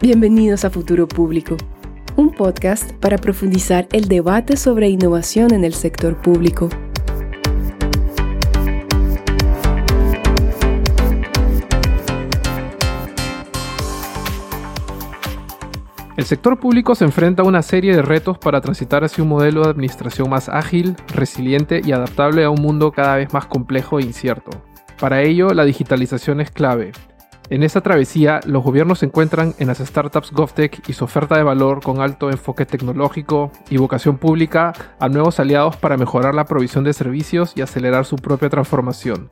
Bienvenidos a Futuro Público, un podcast para profundizar el debate sobre innovación en el sector público. El sector público se enfrenta a una serie de retos para transitar hacia un modelo de administración más ágil, resiliente y adaptable a un mundo cada vez más complejo e incierto. Para ello, la digitalización es clave, en esta travesía, los gobiernos se encuentran en las startups GovTech y su oferta de valor con alto enfoque tecnológico y vocación pública a nuevos aliados para mejorar la provisión de servicios y acelerar su propia transformación.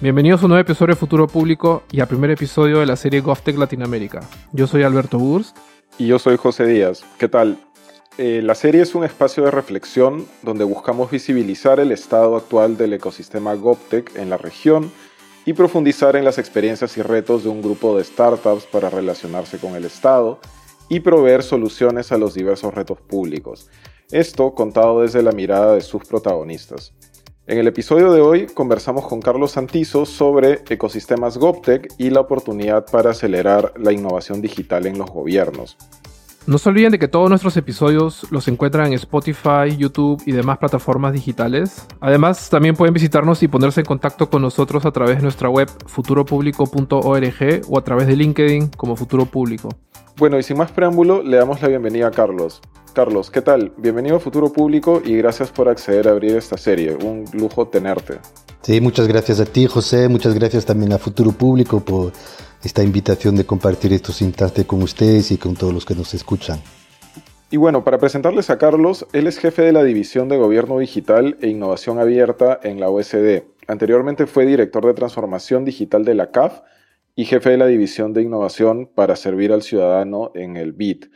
Bienvenidos a un nuevo episodio de Futuro Público y al primer episodio de la serie GovTech Latinoamérica. Yo soy Alberto Burs. Y yo soy José Díaz. ¿Qué tal? Eh, la serie es un espacio de reflexión donde buscamos visibilizar el estado actual del ecosistema GovTech en la región y profundizar en las experiencias y retos de un grupo de startups para relacionarse con el Estado y proveer soluciones a los diversos retos públicos. Esto contado desde la mirada de sus protagonistas. En el episodio de hoy conversamos con Carlos Santizo sobre ecosistemas GovTech y la oportunidad para acelerar la innovación digital en los gobiernos. No se olviden de que todos nuestros episodios los encuentran en Spotify, YouTube y demás plataformas digitales. Además, también pueden visitarnos y ponerse en contacto con nosotros a través de nuestra web futuropublico.org o a través de LinkedIn como Futuro Público. Bueno, y sin más preámbulo, le damos la bienvenida a Carlos. Carlos, ¿qué tal? Bienvenido a Futuro Público y gracias por acceder a abrir esta serie. Un lujo tenerte. Sí, muchas gracias a ti, José. Muchas gracias también a Futuro Público por esta invitación de compartir estos instantes con ustedes y con todos los que nos escuchan. Y bueno, para presentarles a Carlos, él es jefe de la División de Gobierno Digital e Innovación Abierta en la OSD. Anteriormente fue director de Transformación Digital de la CAF y jefe de la División de Innovación para servir al ciudadano en el BIT.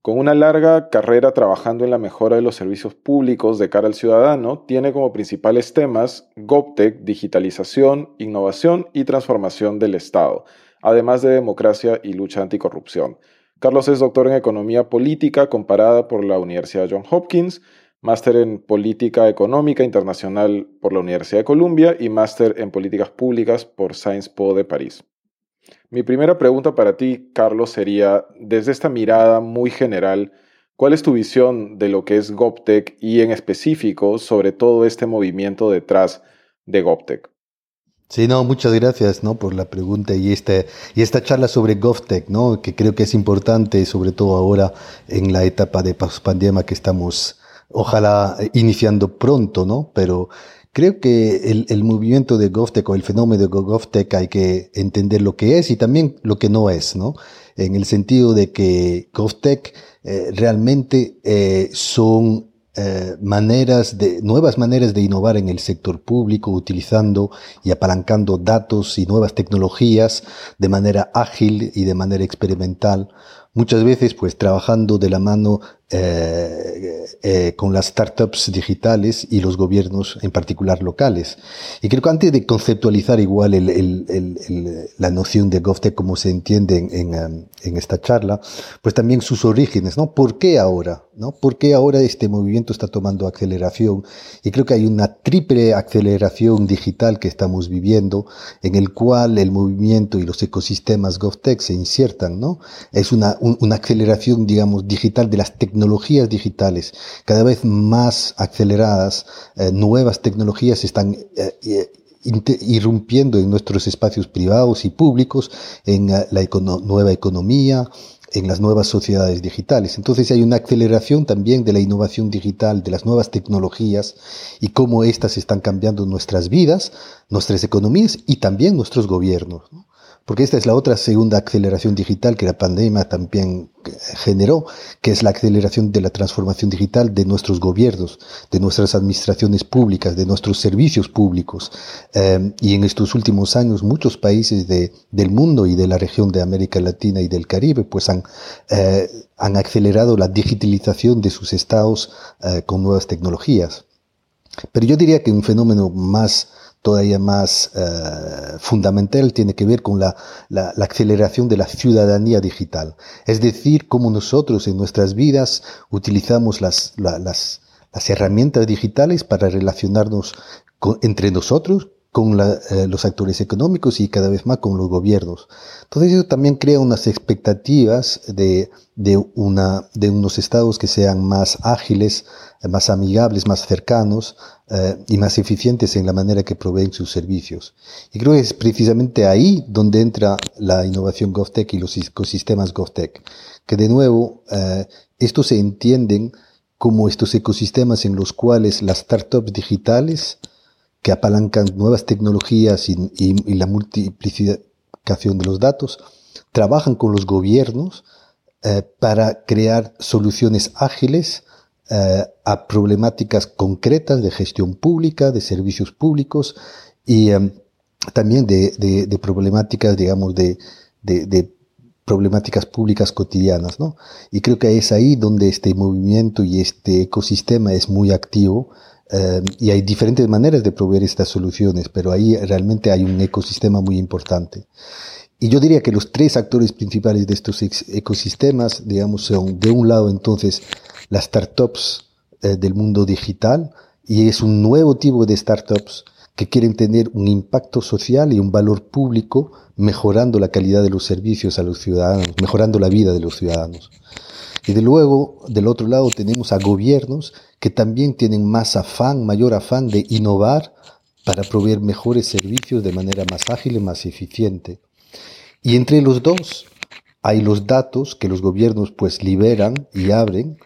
Con una larga carrera trabajando en la mejora de los servicios públicos de cara al ciudadano, tiene como principales temas GovTech, digitalización, innovación y transformación del Estado además de democracia y lucha anticorrupción. Carlos es doctor en Economía Política comparada por la Universidad John Hopkins, máster en Política Económica Internacional por la Universidad de Columbia y máster en Políticas Públicas por Sciences Po de París. Mi primera pregunta para ti, Carlos, sería, desde esta mirada muy general, ¿cuál es tu visión de lo que es GovTech y en específico sobre todo este movimiento detrás de GovTech? Sí, no, muchas gracias ¿no? por la pregunta y, este, y esta charla sobre GovTech, ¿no? que creo que es importante, sobre todo ahora en la etapa de pandemia que estamos, ojalá, iniciando pronto, ¿no? Pero creo que el, el movimiento de GovTech o el fenómeno de GovTech hay que entender lo que es y también lo que no es, ¿no? En el sentido de que GovTech eh, realmente eh, son eh, maneras de, nuevas maneras de innovar en el sector público, utilizando y apalancando datos y nuevas tecnologías de manera ágil y de manera experimental, muchas veces pues trabajando de la mano eh, eh, con las startups digitales y los gobiernos en particular locales. Y creo que antes de conceptualizar igual el, el, el, la noción de GovTech como se entiende en, en, en, esta charla, pues también sus orígenes, ¿no? ¿Por qué ahora? ¿no? ¿Por qué ahora este movimiento está tomando aceleración? Y creo que hay una triple aceleración digital que estamos viviendo en el cual el movimiento y los ecosistemas GovTech se insertan, ¿no? Es una, un, una aceleración, digamos, digital de las tecnologías tecnologías digitales cada vez más aceleradas, eh, nuevas tecnologías están eh, eh, irrumpiendo en nuestros espacios privados y públicos, en la nueva economía, en las nuevas sociedades digitales. Entonces hay una aceleración también de la innovación digital, de las nuevas tecnologías y cómo éstas están cambiando nuestras vidas, nuestras economías y también nuestros gobiernos. ¿no? Porque esta es la otra segunda aceleración digital que la pandemia también generó, que es la aceleración de la transformación digital de nuestros gobiernos, de nuestras administraciones públicas, de nuestros servicios públicos. Eh, y en estos últimos años muchos países de, del mundo y de la región de América Latina y del Caribe pues han, eh, han acelerado la digitalización de sus estados eh, con nuevas tecnologías. Pero yo diría que un fenómeno más todavía más eh, fundamental tiene que ver con la, la, la, aceleración de la ciudadanía digital. Es decir, cómo nosotros en nuestras vidas utilizamos las, las, las herramientas digitales para relacionarnos con, entre nosotros con eh, los actores económicos y cada vez más con los gobiernos. Entonces eso también crea unas expectativas de, de, una, de unos estados que sean más ágiles, más amigables, más cercanos eh, y más eficientes en la manera que proveen sus servicios. Y creo que es precisamente ahí donde entra la innovación GovTech y los ecosistemas GovTech, que de nuevo eh, estos se entienden como estos ecosistemas en los cuales las startups digitales que apalancan nuevas tecnologías y, la multiplicación de los datos, trabajan con los gobiernos eh, para crear soluciones ágiles eh, a problemáticas concretas de gestión pública, de servicios públicos y em, también de, problemáticas, digamos, de, de, problemáticas públicas cotidianas, ¿no? Y creo que es ahí donde este movimiento y este ecosistema es muy activo eh, y hay diferentes maneras de proveer estas soluciones, pero ahí realmente hay un ecosistema muy importante. Y yo diría que los tres actores principales de estos ecosistemas, digamos, son de un lado entonces las startups eh, del mundo digital, y es un nuevo tipo de startups que quieren tener un impacto social y un valor público, mejorando la calidad de los servicios a los ciudadanos, mejorando la vida de los ciudadanos. Y de luego, del otro lado, tenemos a gobiernos que también tienen más afán, mayor afán de innovar para proveer mejores servicios de manera más ágil y más eficiente. Y entre los dos hay los datos que los gobiernos pues liberan y abren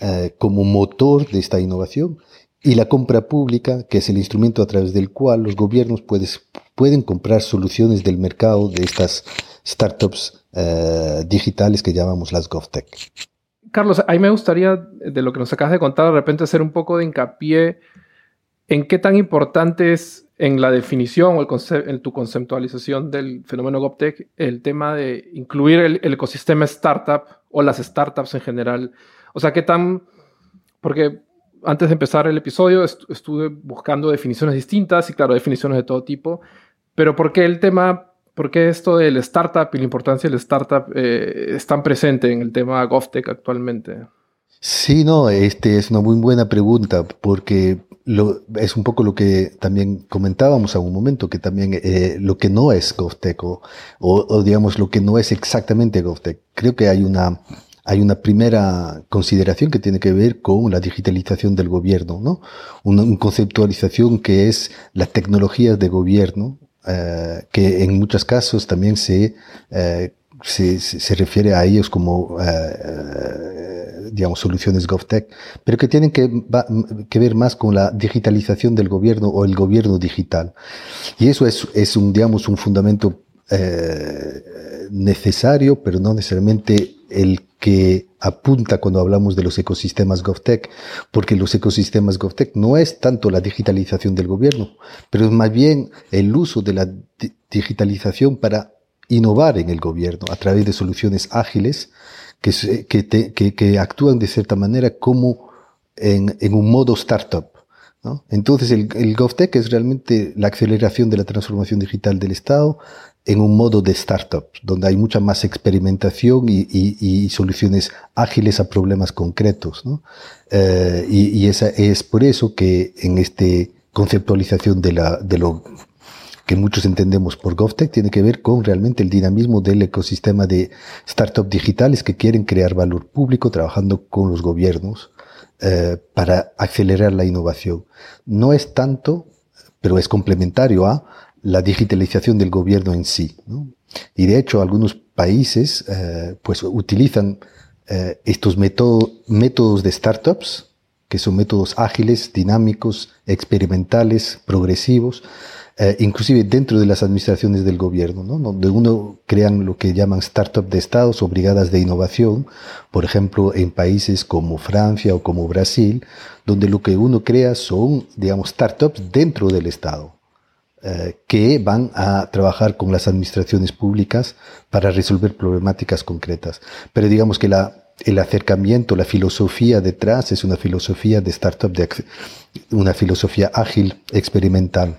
eh, como motor de esta innovación y la compra pública, que es el instrumento a través del cual los gobiernos puedes, pueden comprar soluciones del mercado de estas startups eh, digitales que llamamos las GovTech. Carlos, ahí me gustaría, de lo que nos acabas de contar, de repente hacer un poco de hincapié en qué tan importante es en la definición o en tu conceptualización del fenómeno GovTech el tema de incluir el, ecosistema startup o las startups en general. O sea, qué tan... Porque antes de empezar el episodio estuve buscando definiciones distintas y claro, definiciones de todo tipo, pero ¿por qué el tema ¿Por qué esto del startup y la importancia del startup eh, es presente en el tema GovTech actualmente? Sí, no, este es una muy buena pregunta porque lo, es un poco lo que también comentábamos a un momento, que también eh, lo que no es GovTech o, o, digamos lo que no es exactamente GovTech. Creo que hay una, hay una primera consideración que tiene que ver con la digitalización del gobierno, ¿no? Una, una conceptualización que es las tecnologías de gobierno eh, que en muchos casos también se, eh, se, se, refiere a ellos como, eh, digamos, soluciones GovTech, pero que tienen que, que, ver más con la digitalización del gobierno o el gobierno digital. Y eso es, es un, digamos, un fundamento necesario, pero no necesariamente el que apunta cuando hablamos de los ecosistemas GovTech, porque los ecosistemas GovTech no es tanto la digitalización del gobierno, pero es más bien el uso de la digitalización para innovar en el gobierno a través de soluciones ágiles que, que, que, actúan de cierta manera como en, en un modo startup. ¿no? Entonces el, el GovTech es realmente la aceleración de la transformación digital del Estado en un modo de startup, donde hay mucha más experimentación y, y, soluciones ágiles a problemas concretos. ¿no? Eh, y, y, esa es por eso que en esta conceptualización de, la, de lo que muchos entendemos por GovTech tiene que ver con realmente el dinamismo del ecosistema de startups digitales que quieren crear valor público trabajando con los gobiernos eh, para acelerar la innovación. No es tanto, pero es complementario a la digitalización del gobierno en sí. Y de hecho, algunos países eh, pues utilizan eh, estos métodos de startups, que son métodos ágiles, dinámicos, experimentales, progresivos, eh, inclusive dentro de las administraciones del gobierno, ¿no? donde uno crean lo que llaman startups de estados o brigadas de innovación, por ejemplo, en países como Francia o como Brasil, donde lo que uno crea son, digamos, startups dentro del Estado. Eh, que van a trabajar con las administraciones públicas para resolver problemáticas concretas. Pero digamos que la, el acercamiento, la filosofía detrás es una filosofía de startup, de, una filosofía ágil, experimental.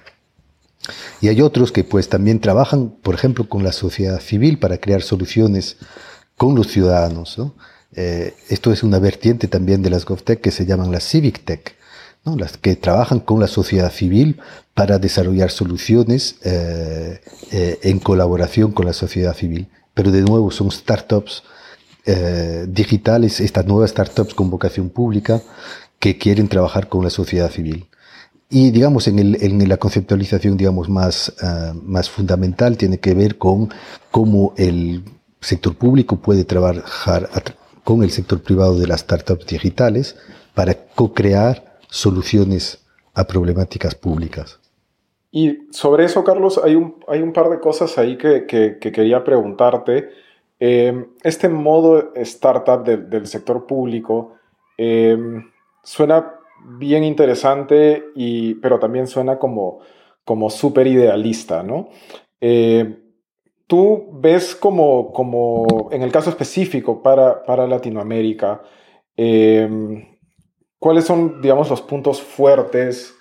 Y hay otros que pues también trabajan, por ejemplo, con la sociedad civil para crear soluciones con los ciudadanos. Eh, esto es una vertiente también de las GovTech que se llaman las Civic Tech, las que trabajan con la sociedad civil para desarrollar soluciones eh, eh, en colaboración con la sociedad civil. Pero de nuevo son startups eh, digitales, estas nuevas startups con vocación pública que quieren trabajar con la sociedad civil. Y digamos, en, el, en la conceptualización digamos, más, más fundamental tiene que ver con cómo el sector público puede trabajar con el sector privado de las startups digitales para co-crear soluciones a problemáticas públicas. Y sobre eso, Carlos, hay un, hay un par de cosas ahí que, que, quería preguntarte. Eh, este modo startup del sector público eh, suena bien interesante, y, pero también suena como, como súper idealista, ¿no? Eh, Tú ves como, como, en el caso específico para, para Latinoamérica, cuáles son, digamos, los puntos fuertes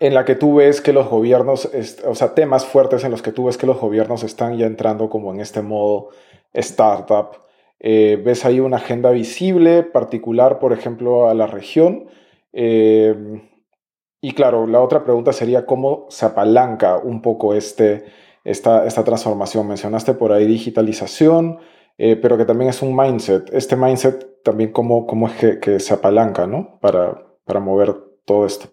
en la que tú ves que los gobiernos, o sea, temas fuertes en los que tú ves que los gobiernos están ya entrando como en este modo startup. Eh, ves ahí una agenda visible, particular, por ejemplo, a la región. Eh, y claro, la otra pregunta sería cómo se apalanca un poco este, esta, esta transformación. Mencionaste por ahí digitalización, eh, pero que también es un mindset. Este mindset también cómo, cómo es que, se apalanca ¿no? para, para mover todo esto.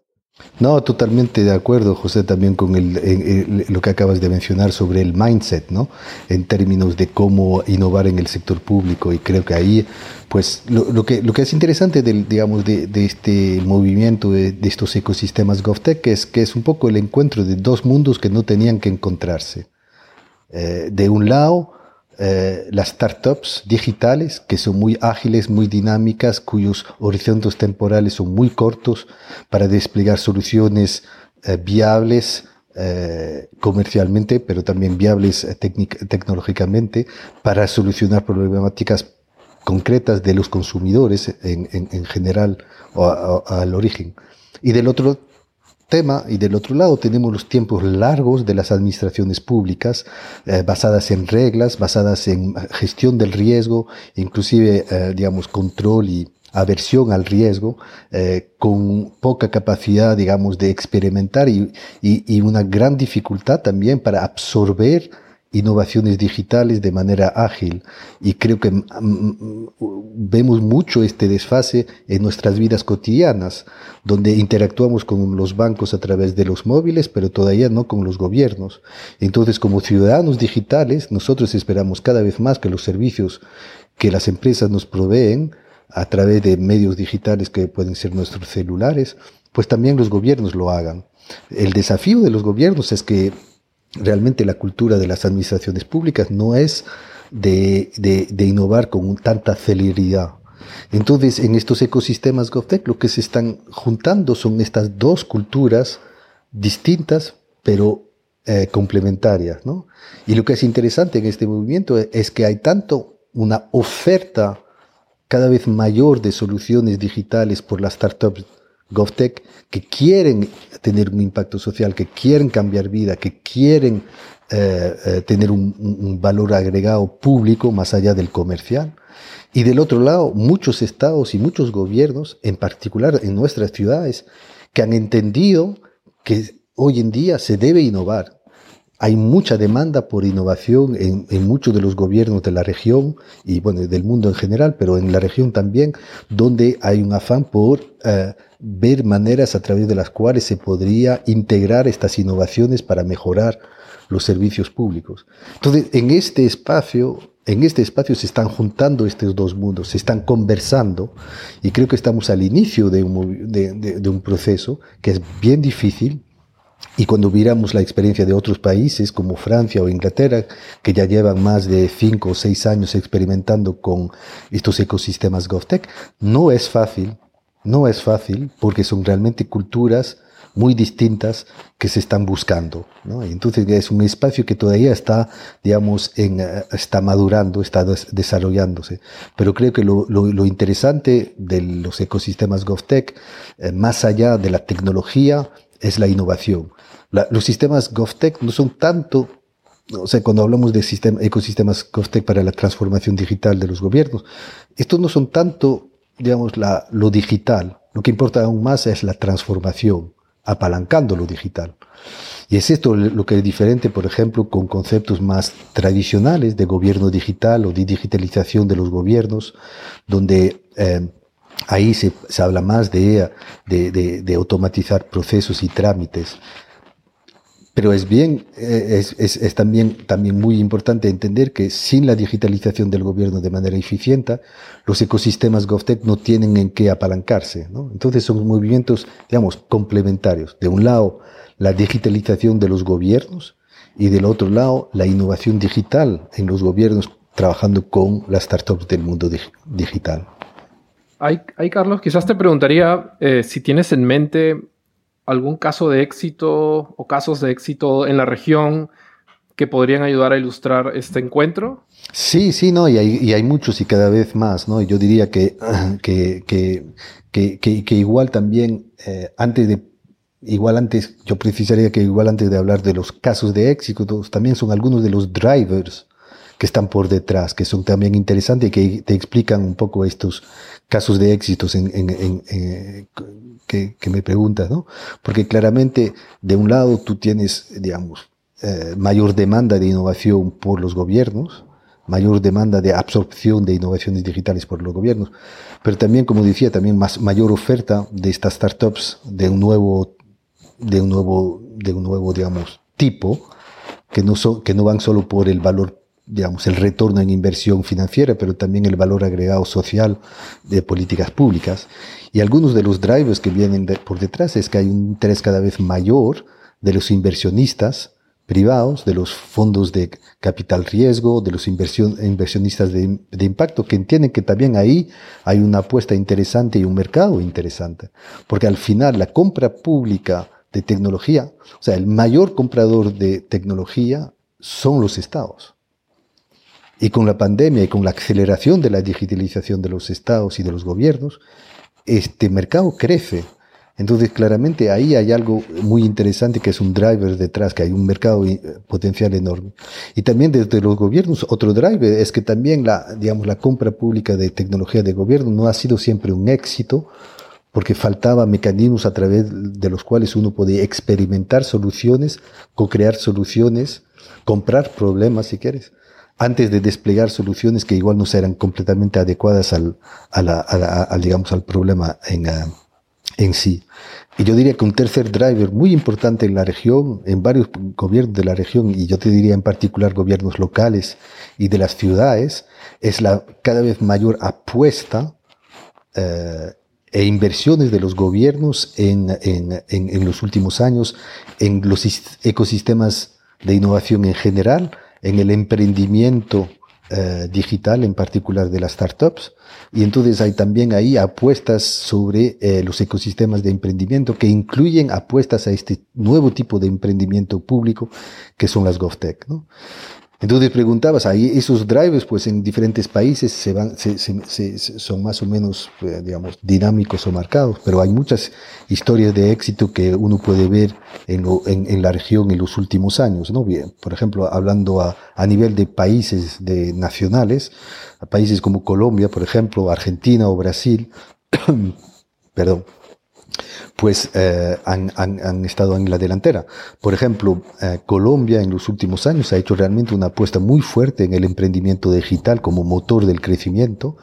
No, totalmente de acuerdo, José, también con lo que acabas de mencionar sobre el mindset, ¿no? En términos de cómo innovar en el sector público. Y creo que ahí, pues, lo, que, lo que es interesante del, digamos, de, este movimiento, de, estos ecosistemas GovTech, es que es un poco el encuentro de dos mundos que no tenían que encontrarse. Eh, de un lado, eh, las startups digitales, que son muy ágiles, muy dinámicas, cuyos horizontes temporales son muy cortos para desplegar soluciones eh, viables eh, comercialmente, pero también viables tecnológicamente para solucionar problemáticas concretas de los consumidores en, general o al origen. Y del otro tema y del otro lado tenemos los tiempos largos de las administraciones públicas eh, basadas en reglas, basadas en gestión del riesgo, inclusive, eh, digamos, control y aversión al riesgo, eh, con poca capacidad, digamos, de experimentar y, una gran dificultad también para absorber innovaciones digitales de manera ágil. Y creo que mm, mm, vemos mucho este desfase en nuestras vidas cotidianas, donde interactuamos con los bancos a través de los móviles, pero todavía no con los gobiernos. Entonces, como ciudadanos digitales, nosotros esperamos cada vez más que los servicios que las empresas nos proveen a través de medios digitales que pueden ser nuestros celulares, pues también los gobiernos lo hagan. El desafío de los gobiernos es que realmente la cultura de las administraciones públicas no es de, innovar con tanta celeridad. Entonces, en estos ecosistemas GovTech lo que se están juntando son estas dos culturas distintas, pero eh, complementarias. Y lo que es interesante en este movimiento es que hay tanto una oferta cada vez mayor de soluciones digitales por las startups GovTech que quieren tener un impacto social, que quieren cambiar vida, que quieren eh, eh, tener un, valor agregado público más allá del comercial. Y del otro lado, muchos estados y muchos gobiernos, en particular en nuestras ciudades, que han entendido que hoy en día se debe innovar, hay mucha demanda por innovación en, muchos de los gobiernos de la región y bueno, del mundo en general, pero en la región también, donde hay un afán por eh, ver maneras a través de las cuales se podría integrar estas innovaciones para mejorar los servicios públicos. Entonces, en este espacio, en este espacio se están juntando estos dos mundos, se están conversando y creo que estamos al inicio de un, de un proceso que es bien difícil, y cuando miramos la experiencia de otros países como Francia o Inglaterra, que ya llevan más de cinco o seis años experimentando con estos ecosistemas GovTech, no es fácil, no es fácil porque son realmente culturas muy distintas que se están buscando. ¿no? Entonces es un espacio que todavía está, digamos, en, eh, está madurando, está desarrollándose. Pero creo que lo, lo, interesante de los ecosistemas GovTech, eh, más allá de la tecnología, es la innovación. los sistemas GovTech no son tanto, o sea, cuando hablamos de sistema, ecosistemas GovTech para la transformación digital de los gobiernos, estos no son tanto, digamos, la, lo digital. Lo que importa aún más es la transformación, apalancando lo digital. Y es esto lo que es diferente, por ejemplo, con conceptos más tradicionales de gobierno digital o de digitalización de los gobiernos, donde eh, ahí se, habla más de, de, automatizar procesos y trámites. Pero es bien, eh, es, también, también muy importante entender que sin la digitalización del gobierno de manera eficiente, los ecosistemas GovTech no tienen en qué apalancarse. Entonces son movimientos, digamos, complementarios. De un lado, la digitalización de los gobiernos y del otro lado, la innovación digital en los gobiernos trabajando con las startups del mundo digital. Ahí, Carlos, quizás te preguntaría eh, si tienes en mente algún caso de éxito o casos de éxito en la región que podrían ayudar a ilustrar este encuentro? Sí, sí, no, y hay, y hay muchos y cada vez más, ¿no? Yo diría que, que, que, que igual también, eh, antes de, igual antes, yo precisaría que igual antes de hablar de los casos de éxito, también son algunos de los drivers que están por detrás, que son también interesantes y que te explican un poco estos casos de éxitos en, en, en, que, que, me preguntas, ¿no? Porque claramente, de un lado, tú tienes, digamos, eh, mayor demanda de innovación por los gobiernos, mayor demanda de absorción de innovaciones digitales por los gobiernos, pero también, como decía, también más, mayor oferta de estas startups de un nuevo, de un nuevo, de un nuevo, digamos, tipo, que no, son, que no van solo por el valor digamos, el retorno en inversión financiera, pero también el valor agregado social de políticas públicas. Y algunos de los drivers que vienen por detrás es que hay un interés cada vez mayor de los inversionistas privados, de los fondos de capital riesgo, de los inversionistas de, de, impacto, que entienden que también ahí hay una apuesta interesante y un mercado interesante. Porque al final la compra pública de tecnología, o sea, el mayor comprador de tecnología son los estados. Y con la pandemia y con la aceleración de la digitalización de los estados y de los gobiernos, este mercado crece. Entonces, claramente ahí hay algo muy interesante que es un driver detrás, que hay un mercado eh, potencial enorme. Y también desde los gobiernos, otro driver es que también la, digamos, la compra pública de tecnología de gobierno no ha sido siempre un éxito, porque faltaba mecanismos a través de los cuales uno podía experimentar soluciones, co-crear soluciones, comprar problemas, si quieres antes de desplegar soluciones que igual no serán completamente adecuadas al, digamos, al problema en, ah, en sí. Y yo diría que un tercer driver muy importante en la región, en varios gobiernos de la región, y yo te diría en particular gobiernos locales y de las ciudades, es la cada vez mayor apuesta eh, e inversiones de los gobiernos en, en, en, en los últimos años en los ecosistemas de innovación en general, en el emprendimiento eh, digital, en particular de las startups. Y entonces hay también ahí apuestas sobre eh, los ecosistemas de emprendimiento que incluyen apuestas a este nuevo tipo de emprendimiento público que son las GovTech. Entonces preguntabas, ahí esos drivers pues en diferentes países se van, se, se, son más o menos, eh, digamos, dinámicos o marcados, pero hay muchas historias de éxito que uno puede ver en, en, en la región en los últimos años, ¿no? Bien, por ejemplo, hablando a, a nivel de países de nacionales, países como Colombia, por ejemplo, Argentina o Brasil, perdón, pues eh, han, han, han, estado en la delantera. Por ejemplo, eh, Colombia en los últimos años ha hecho realmente una apuesta muy fuerte en el emprendimiento digital como motor del crecimiento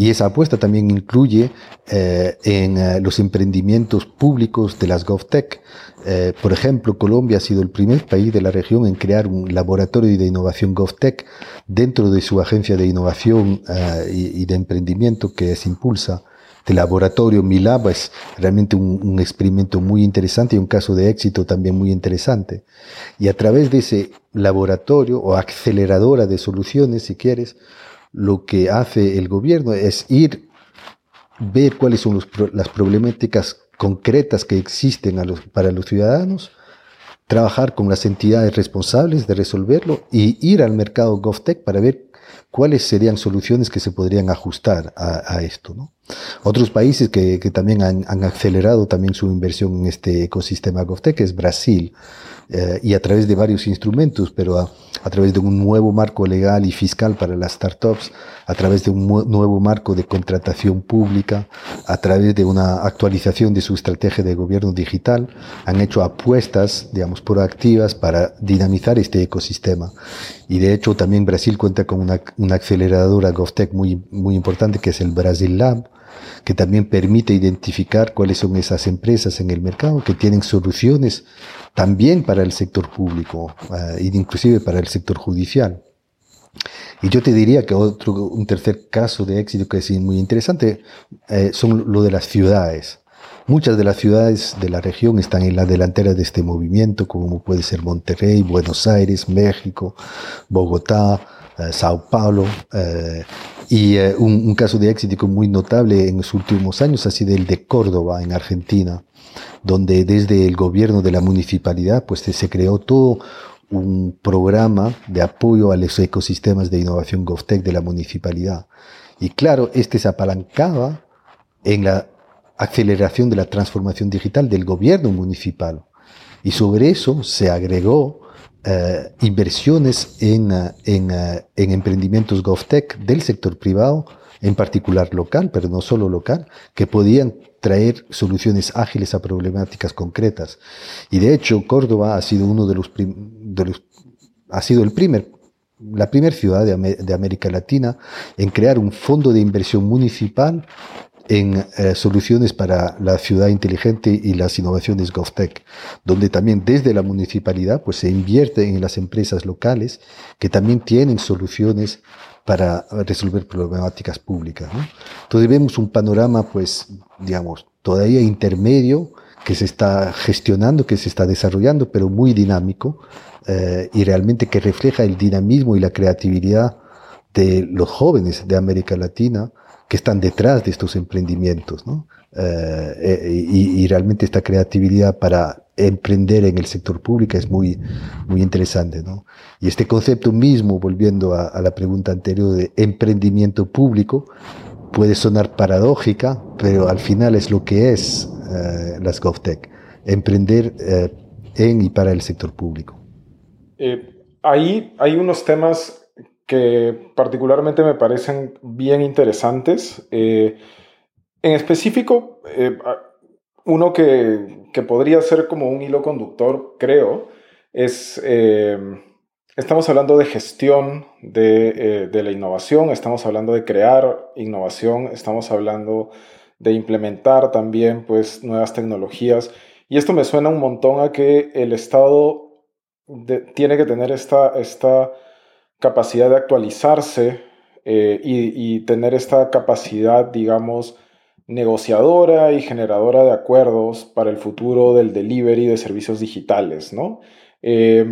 y esa apuesta también incluye eh, en eh, los emprendimientos públicos de las GovTech. Eh, por ejemplo, Colombia ha sido el primer país de la región en crear un laboratorio de innovación GovTech dentro de su agencia de innovación y, y de emprendimiento que es Impulsa de laboratorio Milab es realmente un, experimento muy interesante y un caso de éxito también muy interesante. Y a través de ese laboratorio o aceleradora de soluciones, si quieres, lo que hace el gobierno es ir, ver cuáles son las problemáticas concretas que existen para los ciudadanos, trabajar con las entidades responsables de resolverlo y ir al mercado GovTech para ver cuáles serían soluciones que se podrían ajustar a, esto. ¿no? Otros países que, también han, acelerado también su inversión en este ecosistema GovTech es Brasil. Eh, y a través de varios instrumentos, pero a, a, través de un nuevo marco legal y fiscal para las startups, a través de un nuevo marco de contratación pública, a través de una actualización de su estrategia de gobierno digital, han hecho apuestas, digamos, proactivas para dinamizar este ecosistema. Y de hecho también Brasil cuenta con una, una aceleradora GovTech muy, muy importante que es el Brasil Lab, que también permite identificar cuáles son esas empresas en el mercado que tienen soluciones también para el sector público, e inclusive para el sector judicial. Y yo te diría que otro, un tercer caso de éxito que es muy interesante eh, son lo de las ciudades. Muchas de las ciudades de la región están en la delantera de este movimiento, como puede ser Monterrey, Buenos Aires, México, Bogotá, eh, Sao Paulo. Eh, y eh, un, un, caso de éxito muy notable en los últimos años ha sido el de Córdoba, en Argentina, donde desde el gobierno de la municipalidad pues, se creó todo un programa de apoyo a los ecosistemas de innovación GovTech de la municipalidad. Y claro, este se apalancaba en la aceleración de la transformación digital del gobierno municipal. Y sobre eso se agregó eh, inversiones en, eh, en, eh, en, emprendimientos GovTech del sector privado, en particular local, pero no solo local, que podían traer soluciones ágiles a problemáticas concretas. Y de hecho, Córdoba ha sido uno de los, de los ha sido el primer la primera ciudad de, de, América Latina en crear un fondo de inversión municipal en eh, soluciones para la ciudad inteligente y las innovaciones GovTech, donde también desde la municipalidad pues, se invierte en las empresas locales que también tienen soluciones para resolver problemáticas públicas. ¿no? Entonces vemos un panorama, pues, digamos, todavía intermedio, que se está gestionando, que se está desarrollando, pero muy dinámico eh, y realmente que refleja el dinamismo y la creatividad de los jóvenes de América Latina que están detrás de estos emprendimientos, ¿no? Eh, eh, y, realmente esta creatividad para emprender en el sector público es muy, muy interesante, ¿no? Y este concepto mismo, volviendo a, la pregunta anterior de emprendimiento público, puede sonar paradójica, pero al final es lo que es eh, las GovTech, emprender eh, en y para el sector público. Ahí hay unos temas que particularmente me parecen bien interesantes. Eh, en específico, eh, uno que, que, podría ser como un hilo conductor, creo, es, eh, estamos hablando de gestión de, de, la innovación, estamos hablando de crear innovación, estamos hablando de implementar también pues, nuevas tecnologías. Y esto me suena un montón a que el Estado tiene que tener esta... esta capacidad de actualizarse eh, y, tener esta capacidad, digamos, negociadora y generadora de acuerdos para el futuro del delivery de servicios digitales, ¿no? Eh,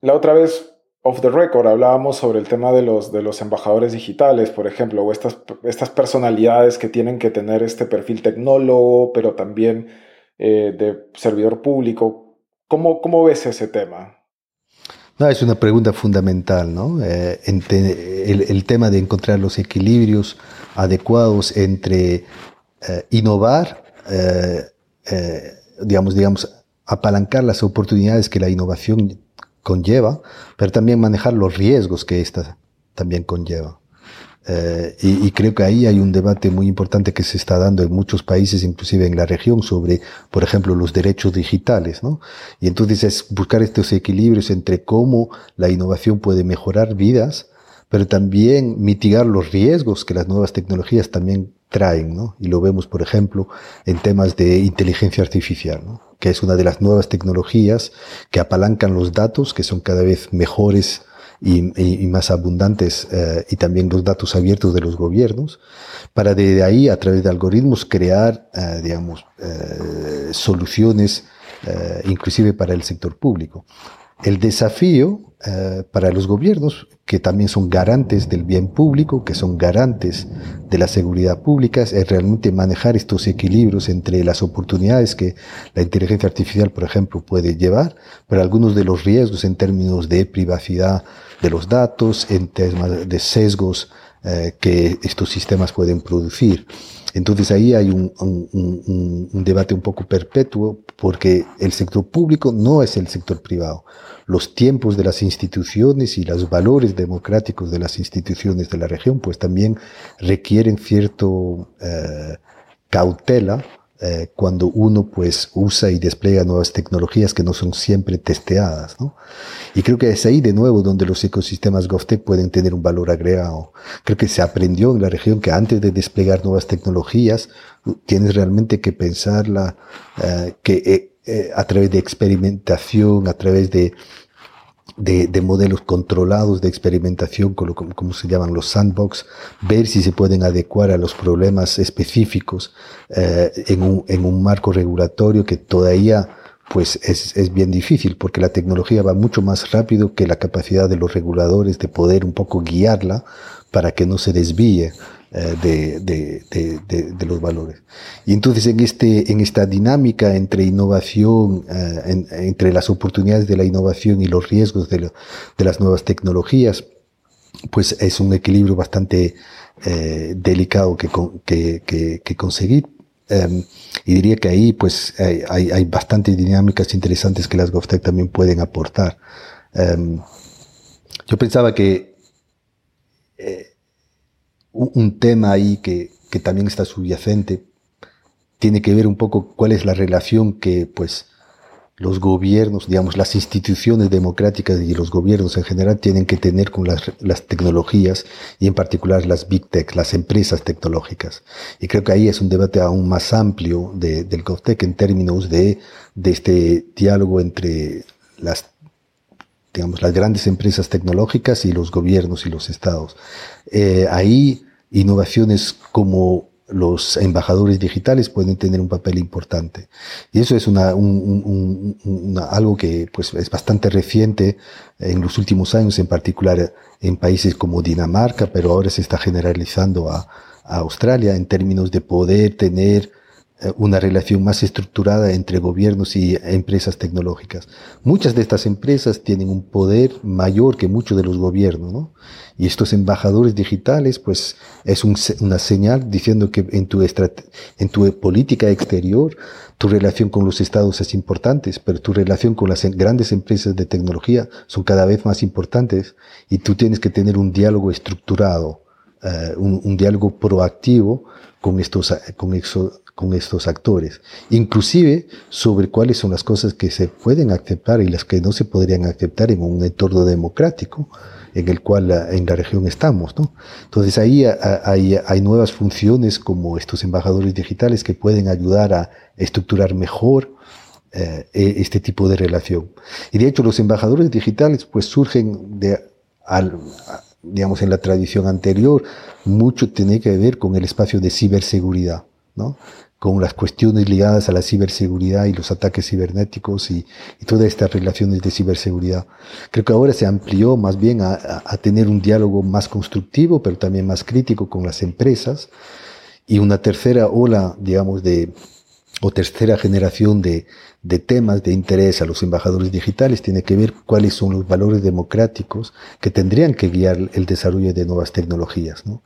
la otra vez, off the record, hablábamos sobre el tema de los, de los embajadores digitales, por ejemplo, o estas, estas personalidades que tienen que tener este perfil tecnólogo, pero también eh, de servidor público. ¿Cómo, ¿Cómo ves ese tema? No, es una pregunta fundamental, ¿no? Eh, el, tema de encontrar los equilibrios adecuados entre eh, innovar, eh, digamos, digamos, apalancar las oportunidades que la innovación conlleva, pero también manejar los riesgos que ésta también conlleva. Eh, y, y, creo que ahí hay un debate muy importante que se está dando en muchos países, inclusive en la región, sobre, por ejemplo, los derechos digitales, ¿no? Y entonces es buscar estos equilibrios entre cómo la innovación puede mejorar vidas, pero también mitigar los riesgos que las nuevas tecnologías también traen, ¿no? Y lo vemos, por ejemplo, en temas de inteligencia artificial, ¿no? Que es una de las nuevas tecnologías que apalancan los datos, que son cada vez mejores, y, más abundantes eh, y también los datos abiertos de los gobiernos, para de ahí, a través de algoritmos, crear, eh, digamos, eh, soluciones, inclusive para el sector público. El desafío eh, para los gobiernos, que también son garantes del bien público, que son garantes de la seguridad pública, es realmente manejar estos equilibrios entre las oportunidades que la inteligencia artificial, por ejemplo, puede llevar, pero algunos de los riesgos en términos de privacidad de los datos, en temas de sesgos eh, que estos sistemas pueden producir. Entonces ahí hay un, un, debate un poco perpetuo porque el sector público no es el sector privado. Los tiempos de las instituciones y los valores democráticos de las instituciones de la región pues también requieren cierto eh, cautela eh, cuando uno pues usa y despliega nuevas tecnologías que no son siempre testeadas. ¿no? Y creo que es ahí de nuevo donde los ecosistemas GovTech pueden tener un valor agregado. Creo que se aprendió en la región que antes de desplegar nuevas tecnologías tienes realmente que pensarla eh, que eh, a través de experimentación, a través de de, modelos controlados de experimentación, como, como, se llaman los sandbox, ver si se pueden adecuar a los problemas específicos eh, en, un, en, un, marco regulatorio que todavía pues es, es, bien difícil porque la tecnología va mucho más rápido que la capacidad de los reguladores de poder un poco guiarla para que no se desvíe eh, de, de, de, de, los valores. Y entonces en, este, en esta dinámica entre innovación, eh, entre las oportunidades de la innovación y los riesgos de, las nuevas tecnologías, pues es un equilibrio bastante eh, delicado que, que, que, que conseguir. Em, y diría que ahí pues hay, hay, hay, bastantes dinámicas interesantes que las GovTech también pueden aportar. Em, yo pensaba que eh, un tema ahí que, que, también está subyacente tiene que ver un poco cuál es la relación que pues los gobiernos, digamos, las instituciones democráticas y los gobiernos en general tienen que tener con las, las tecnologías y en particular las big tech, las empresas tecnológicas. Y creo que ahí es un debate aún más amplio de, del GovTech en términos de, de este diálogo entre las digamos, las grandes empresas tecnológicas y los gobiernos y los estados. Eh, ahí innovaciones como los embajadores digitales pueden tener un papel importante. Y eso es una, algo que pues, es bastante reciente en los últimos años, en particular en países como Dinamarca, pero ahora se está generalizando a, Australia en términos de poder tener una relación más estructurada entre gobiernos y empresas tecnológicas. Muchas de estas empresas tienen un poder mayor que muchos de los gobiernos, ¿no? Y estos embajadores digitales, pues, es una señal diciendo que en tu, en tu política exterior, tu relación con los estados es importante, pero tu relación con las grandes empresas de tecnología son cada vez más importantes y tú tienes que tener un diálogo estructurado, eh, un, un, diálogo proactivo con estos, con estos con estos actores, inclusive sobre cuáles son las cosas que se pueden aceptar y las que no se podrían aceptar en un entorno democrático en el cual en la región estamos. ¿no? Entonces ahí hay, hay nuevas funciones como estos embajadores digitales que pueden ayudar a estructurar mejor eh, e, este tipo de relación. Y de hecho los embajadores digitales pues surgen de, al, digamos, en la tradición anterior, mucho tiene que ver con el espacio de ciberseguridad. ¿no? Con las cuestiones ligadas a la ciberseguridad y los ataques cibernéticos y, todas estas relaciones de ciberseguridad. Creo que ahora se amplió más bien a, tener un diálogo más constructivo, pero también más crítico con las empresas y una tercera ola, digamos, de, o tercera generación de, de temas de interés a los embajadores digitales tiene que ver cuáles son los valores democráticos que tendrían que guiar el desarrollo de nuevas tecnologías. ¿no?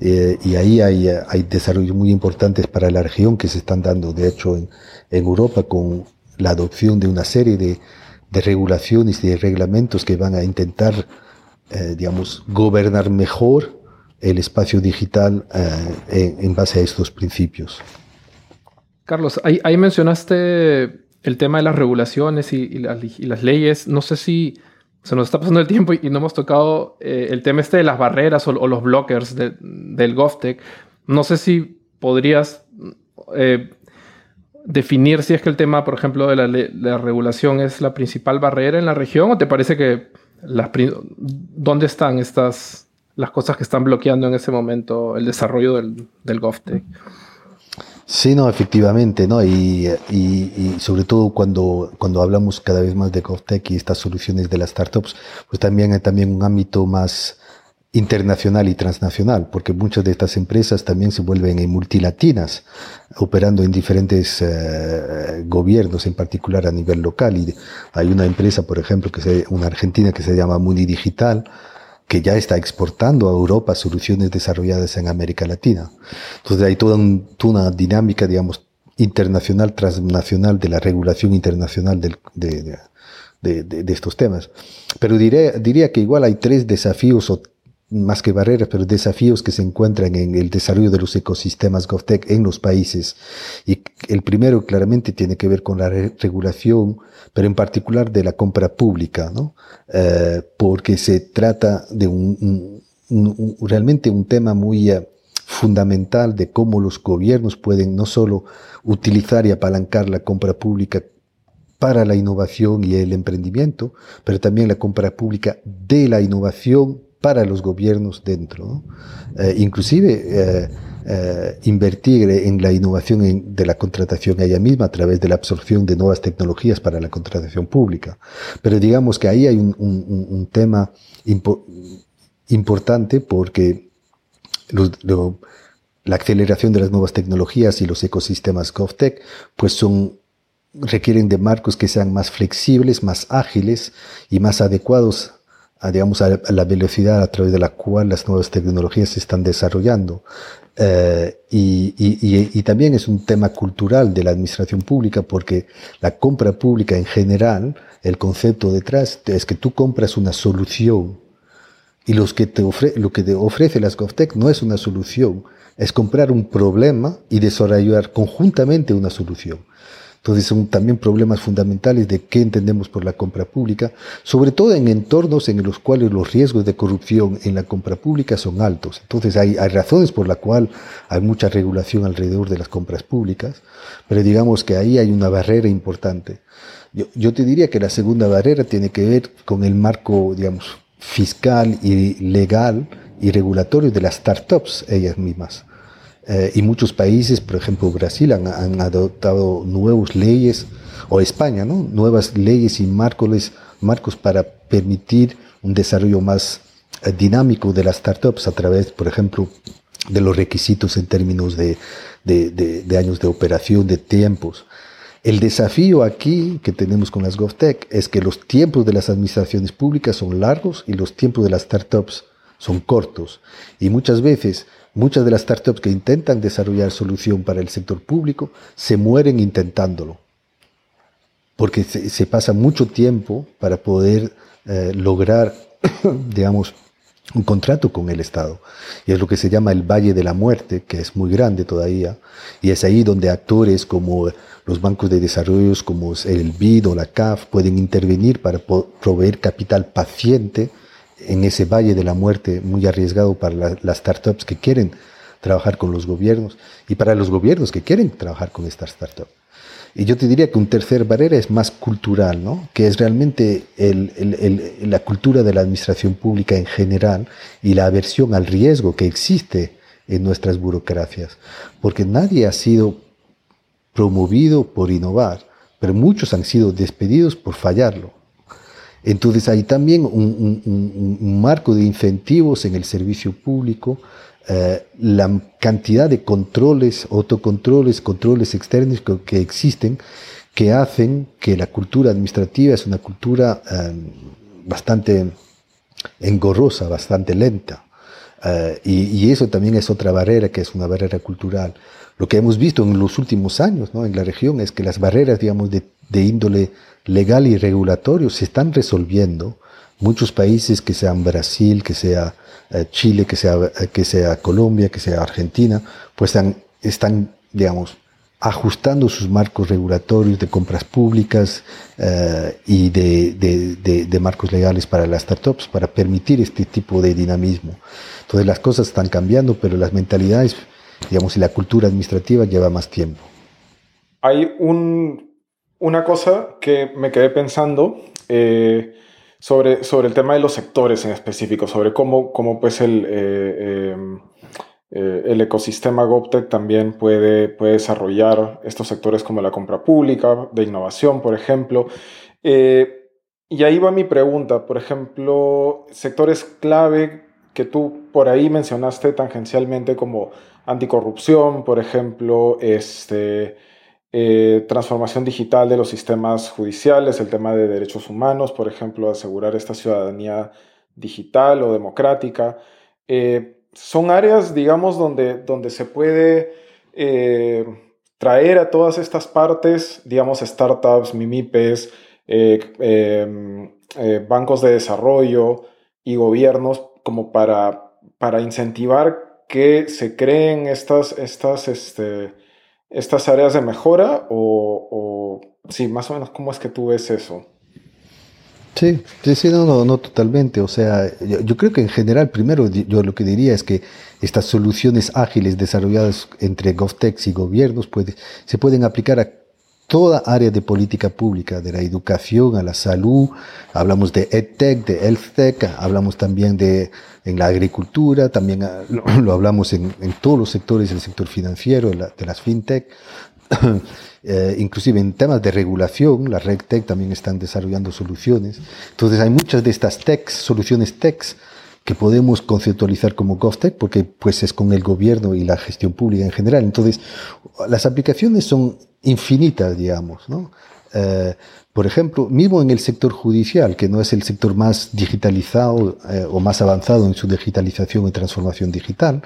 Eh, y ahí hay, desarrollos muy importantes para la región que se están dando, de hecho, en, en Europa con la adopción de una serie de, de, regulaciones y de reglamentos que van a intentar, eh, digamos, gobernar mejor el espacio digital eh, en, base a estos principios. Carlos, ahí, ahí mencionaste el tema de las regulaciones y, las leyes. No sé si se nos está pasando el tiempo y, no hemos tocado eh, el tema este de las barreras o, los blockers del GovTech. No sé si podrías eh, definir si es que el tema, por ejemplo, de la, regulación es la principal barrera en la región o te parece que dónde están estas las cosas que están bloqueando en ese momento el desarrollo del GovTech. Sí, no, efectivamente, ¿no? Y, y, sobre todo cuando, cuando hablamos cada vez más de GovTech y estas soluciones de las startups, pues también hay también un ámbito más internacional y transnacional, porque muchas de estas empresas también se vuelven multilatinas, operando en diferentes eh, gobiernos, en particular a nivel local. Y hay una empresa, por ejemplo, que se, una argentina que se llama Muni Digital, que ya está exportando a Europa soluciones desarrolladas en América Latina. Entonces hay toda una dinámica, digamos, internacional, transnacional de la regulación internacional de, de, estos temas. Pero diría, diría que igual hay tres desafíos o más que barreras, pero desafíos que se encuentran en el desarrollo de los ecosistemas GovTech en los países. Y el primero claramente tiene que ver con la regulación, pero en particular de la compra pública, ¿no? Eh, porque se trata de un, realmente un tema muy eh, fundamental de cómo los gobiernos pueden no solo utilizar y apalancar la compra pública para la innovación y el emprendimiento, pero también la compra pública de la innovación para los gobiernos dentro. Eh, inclusive eh, eh, invertir en la innovación de la contratación ella misma a través de la absorción de nuevas tecnologías para la contratación pública. Pero digamos que ahí hay un, tema importante porque la aceleración de las nuevas tecnologías y los ecosistemas GovTech pues son requieren de marcos que sean más flexibles, más ágiles y más adecuados a, digamos, a la velocidad a través de la cual las nuevas tecnologías se están desarrollando. Eh, y, y, y, también es un tema cultural de la administración pública porque la compra pública en general, el concepto detrás es que tú compras una solución y los que te ofre, lo que te ofrece las GovTech no es una solución, es comprar un problema y desarrollar conjuntamente una solución. Entonces son también problemas fundamentales de qué entendemos por la compra pública, sobre todo en entornos en los cuales los riesgos de corrupción en la compra pública son altos. Entonces hay, razones por las cuales hay mucha regulación alrededor de las compras públicas, pero digamos que ahí hay una barrera importante. Yo, yo te diría que la segunda barrera tiene que ver con el marco, digamos, fiscal y legal y regulatorio de las startups ellas mismas. Eh, y muchos países, por ejemplo Brasil, han, adoptado nuevas leyes, o España, ¿no? nuevas leyes y marcos, marcos para permitir un desarrollo más eh, dinámico de las startups a través, por ejemplo, de los requisitos en términos de, de, de, años de operación, de tiempos. El desafío aquí que tenemos con las GovTech es que los tiempos de las administraciones públicas son largos y los tiempos de las startups son cortos. Y muchas veces Muchas de las startups que intentan desarrollar solución para el sector público se mueren intentándolo, porque se, pasa mucho tiempo para poder eh, lograr, digamos, un contrato con el Estado. Y es lo que se llama el Valle de la Muerte, que es muy grande todavía, y es ahí donde actores como los bancos de desarrollo, como el BID o la CAF, pueden intervenir para proveer capital paciente en ese valle de la muerte muy arriesgado para las startups que quieren trabajar con los gobiernos y para los gobiernos que quieren trabajar con estas startups. Y yo te diría que un tercer barrera es más cultural, ¿no? que es realmente la cultura de la administración pública en general y la aversión al riesgo que existe en nuestras burocracias. Porque nadie ha sido promovido por innovar, pero muchos han sido despedidos por fallarlo. Entonces hay también un, marco de incentivos en el servicio público, eh, la cantidad de controles, autocontroles, controles externos que, existen, que hacen que la cultura administrativa es una cultura eh, bastante engorrosa, bastante lenta. Eh, y, eso también es otra barrera, que es una barrera cultural. Lo que hemos visto en los últimos años ¿no? en la región es que las barreras, digamos, de, de índole legal y regulatorio se están resolviendo. Muchos países, que sean Brasil, que sea eh, Chile, que sea, eh, que sea Colombia, que sea Argentina, pues están, están digamos, ajustando sus marcos regulatorios de compras públicas eh, y de, de, de, marcos legales para las startups para permitir este tipo de dinamismo. Entonces las cosas están cambiando, pero las mentalidades, digamos, y la cultura administrativa lleva más tiempo. Hay un una cosa que me quedé pensando eh, sobre, sobre el tema de los sectores en específico, sobre cómo, cómo pues el, eh, eh, el ecosistema GovTech también puede, puede desarrollar estos sectores como la compra pública, de innovación, por ejemplo. y ahí va mi pregunta, por ejemplo, sectores clave que tú por ahí mencionaste tangencialmente como anticorrupción, por ejemplo, este, eh, transformación digital de los sistemas judiciales, el tema de derechos humanos, por ejemplo, asegurar esta ciudadanía digital o democrática. Eh, son áreas, digamos, donde, donde se puede eh, traer a todas estas partes, digamos, startups, mimipes, em, bancos de desarrollo y gobiernos como para, para incentivar que se creen estas, estas, este, estas áreas de mejora o, o sí, más o menos cómo es que tú ves eso. Sí, sí, no, no, no totalmente. O sea, yo, creo que en general, primero, yo lo que diría es que estas soluciones ágiles desarrolladas entre GovTechs y gobiernos puede, se pueden aplicar a toda área de política pública, de la educación a la salud, hablamos de EdTech, de HealthTech, hablamos también de en la agricultura, también ah, lo, hablamos en, en, todos los sectores, el sector financiero, de las FinTech. Eh, inclusive en temas de regulación, las RegTech también están desarrollando soluciones. Entonces hay muchas de estas techs, soluciones techs, que podemos conceptualizar como GovTech, porque pues es con el gobierno y la gestión pública en general. Entonces, las aplicaciones son infinitas, digamos, ¿no? Eh, por ejemplo, mismo en el sector judicial, que no es el sector más digitalizado eh, o más avanzado en su digitalización y transformación digital,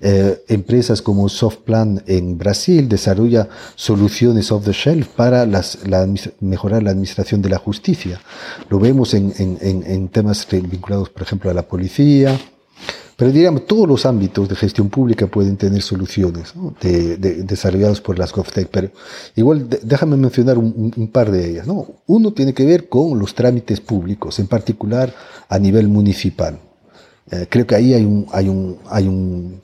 eh, empresas como Softplan en Brasil desarrolla soluciones off the shelf para las, mejorar la administración de la justicia. Lo vemos en, en temas vinculados, por ejemplo, a la policía, pero diríamos, todos los ámbitos de gestión pública pueden tener soluciones de, desarrollados por las GovTech, pero igual déjame mencionar un, par de ellas. ¿no? Uno tiene que ver con los trámites públicos, en particular a nivel municipal. Eh, creo que ahí hay, un, hay, un, hay un,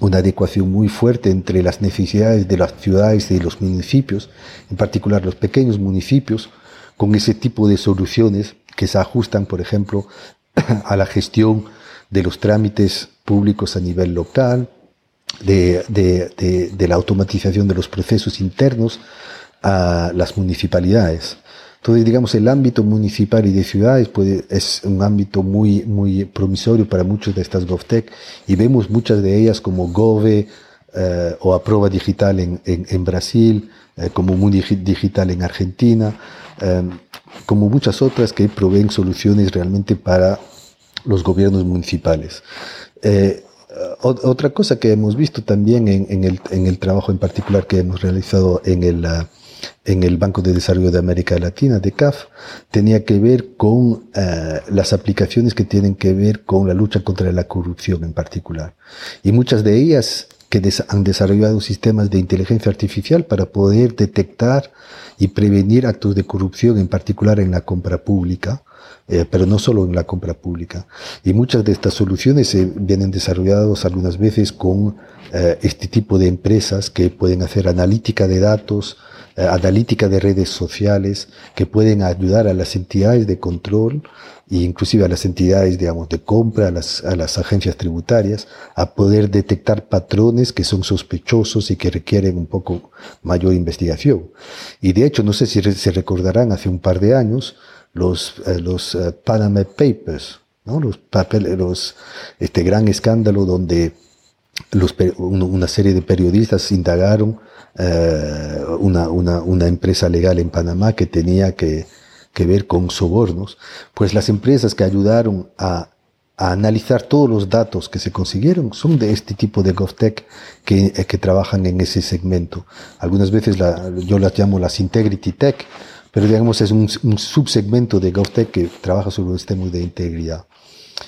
una adecuación muy fuerte entre las necesidades de las ciudades y los municipios, en particular los pequeños municipios, con ese tipo de soluciones que se ajustan, por ejemplo, a la gestión de los trámites públicos a nivel local, de, la automatización de los procesos internos a las municipalidades. Entonces, digamos, el ámbito municipal y de ciudades puede, es un ámbito muy, muy promisorio para muchas de estas GovTech y vemos muchas de ellas como Gove eh, o Aproba Digital en, en, Brasil, eh, como Mundi Digital en Argentina, eh, como muchas otras que proveen soluciones realmente para los gobiernos municipales. Eh, otra cosa que hemos visto también en, el, trabajo en particular que hemos realizado en el, ah, en el Banco de Desarrollo de América Latina, de CAF, tenía que ver con eh, las aplicaciones que tienen que ver con la lucha contra la corrupción en particular. Y muchas de ellas que han desarrollado sistemas de inteligencia artificial para poder detectar y prevenir actos de corrupción, en particular en la compra pública, eh, pero no solo en la compra pública. Y muchas de estas soluciones se vienen desarrolladas algunas veces con eh, este tipo de empresas que pueden hacer analítica de datos, eh, analítica de redes sociales, que pueden ayudar a las entidades de control e inclusive a las entidades, digamos, de compra, a las, a las agencias tributarias, a poder detectar patrones que son sospechosos y que requieren un poco mayor investigación. Y de hecho, no sé si se recordarán, hace un par de años, los, eh, los eh, Panama Papers, ¿no? los papeles, los, este gran escándalo donde los, una serie de periodistas indagaron eh, una, una, una, empresa legal en Panamá que tenía que, que, ver con sobornos, pues las empresas que ayudaron a, a, analizar todos los datos que se consiguieron son de este tipo de GovTech que, que trabajan en ese segmento. Algunas veces la, yo las llamo las Integrity Tech, pero digamos es un, subsegmento de GovTech que trabaja sobre los temas de integridad.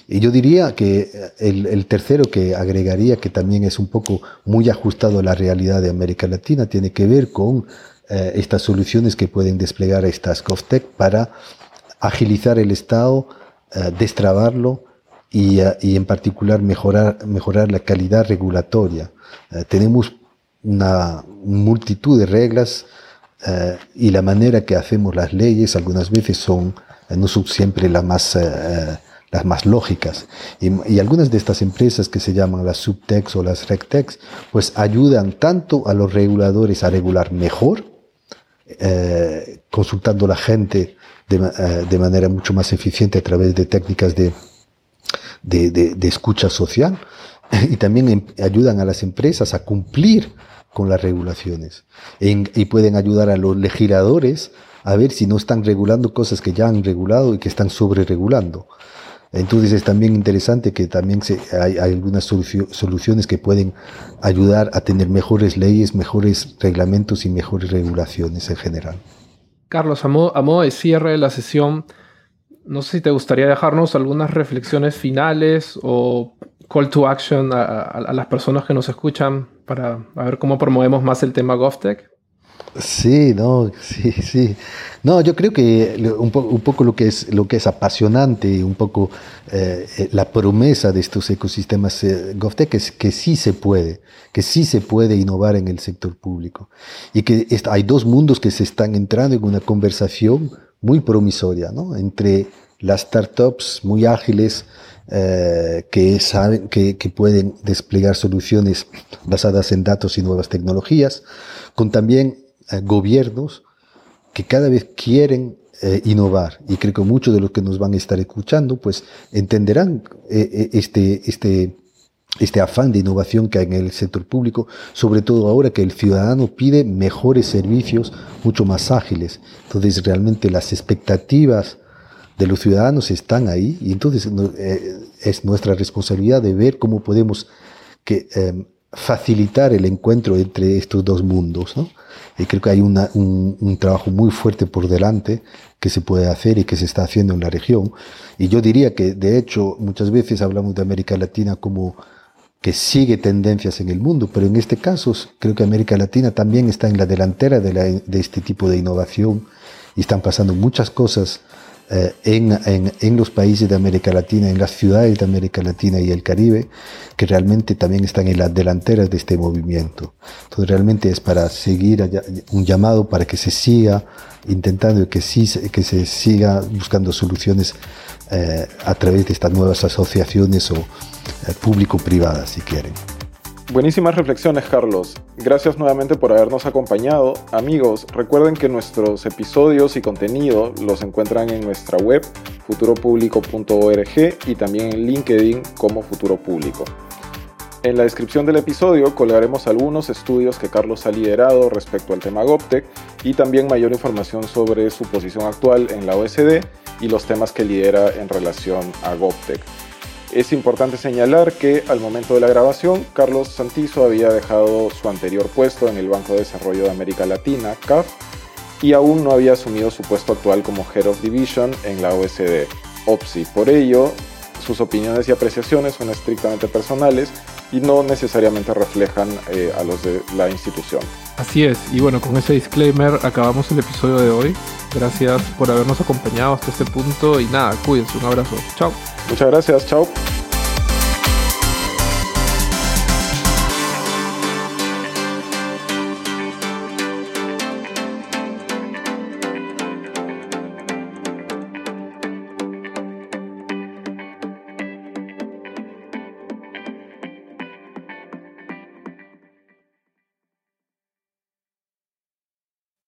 Y yo diría que el, el, tercero que agregaría, que también es un poco muy ajustado a la realidad de América Latina, tiene que ver con eh, estas soluciones que pueden desplegar estas GovTech para agilizar el Estado, eh, destrabarlo y, eh, y, en particular mejorar, mejorar la calidad regulatoria. tenemos una multitud de reglas eh, y la manera que hacemos las leyes algunas veces son, eh, no son siempre las más, eh, las más lógicas. Y, y, algunas de estas empresas que se llaman las subtex o las rectex, pues ayudan tanto a los reguladores a regular mejor, consultando a la gente de, de, manera mucho más eficiente a través de técnicas de, de, de escucha social, y también em, ayudan a las empresas a cumplir con las regulaciones y pueden ayudar a los legisladores a ver si no están regulando cosas que ya han regulado y que están sobre regulando. Entonces es también interesante que también se, hay, algunas soluciones que pueden ayudar a tener mejores leyes, mejores reglamentos y mejores regulaciones en general. Carlos, a modo de cierre de la sesión, no sé si te gustaría dejarnos algunas reflexiones finales o call to action a, las personas que nos escuchan para ver cómo promovemos más el tema GovTech. Sí, no, sí, sí. No, yo creo que un, poco lo que es lo que es apasionante, un poco eh, eh, la promesa de estos ecosistemas eh, GovTech es que sí se puede, que sí se puede innovar en el sector público y que hay dos mundos que se están entrando en una conversación muy promisoria, ¿no? Entre las startups muy ágiles que saben que, que pueden desplegar soluciones basadas en datos y nuevas tecnologías, con también eh, gobiernos que cada vez quieren eh, innovar y creo que muchos de los que nos van a estar escuchando pues entenderán eh, este, este, este afán de innovación que hay en el sector público, sobre todo ahora que el ciudadano pide mejores servicios mucho más ágiles. Entonces realmente las expectativas de los ciudadanos están ahí y entonces es nuestra responsabilidad de ver cómo podemos que, facilitar el encuentro entre estos dos mundos. ¿no? Y creo que hay un, un, trabajo muy fuerte por delante que se puede hacer y que se está haciendo en la región. Y yo diría que, de hecho, muchas veces hablamos de América Latina como que sigue tendencias en el mundo, pero en este caso creo que América Latina también está en la delantera de, la, de este tipo de innovación y están pasando muchas cosas eh, en, en, en, los países de América Latina, en las ciudades de América Latina y el Caribe, que realmente también están en las delanteras de este movimiento. Entonces realmente es para seguir un llamado para que se siga intentando que, sí, que se siga buscando soluciones eh, a través de estas nuevas asociaciones o eh, público-privadas, si quieren. Buenísimas reflexiones, Carlos. Gracias nuevamente por habernos acompañado. Amigos, recuerden que nuestros episodios y contenido los encuentran en nuestra web futuropublico.org y también en LinkedIn como Futuro Público. En la descripción del episodio colgaremos algunos estudios que Carlos ha liderado respecto al tema GovTech y también mayor información sobre su posición actual en la OSD y los temas que lidera en relación a GovTech. Es importante señalar que al momento de la grabación, Carlos Santizo había dejado su anterior puesto en el Banco de Desarrollo de América Latina, CAF, y aún no había asumido su puesto actual como Head of Division en la OSD, OPSI. Por ello, sus opiniones y apreciaciones son estrictamente personales y no necesariamente reflejan eh, a los de la institución. Así es, y bueno, con ese disclaimer acabamos el episodio de hoy. Gracias por habernos acompañado hasta este punto y nada, cuídense, un abrazo. Chao. Muchas gracias, chao.